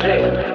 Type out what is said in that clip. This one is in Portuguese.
Hey.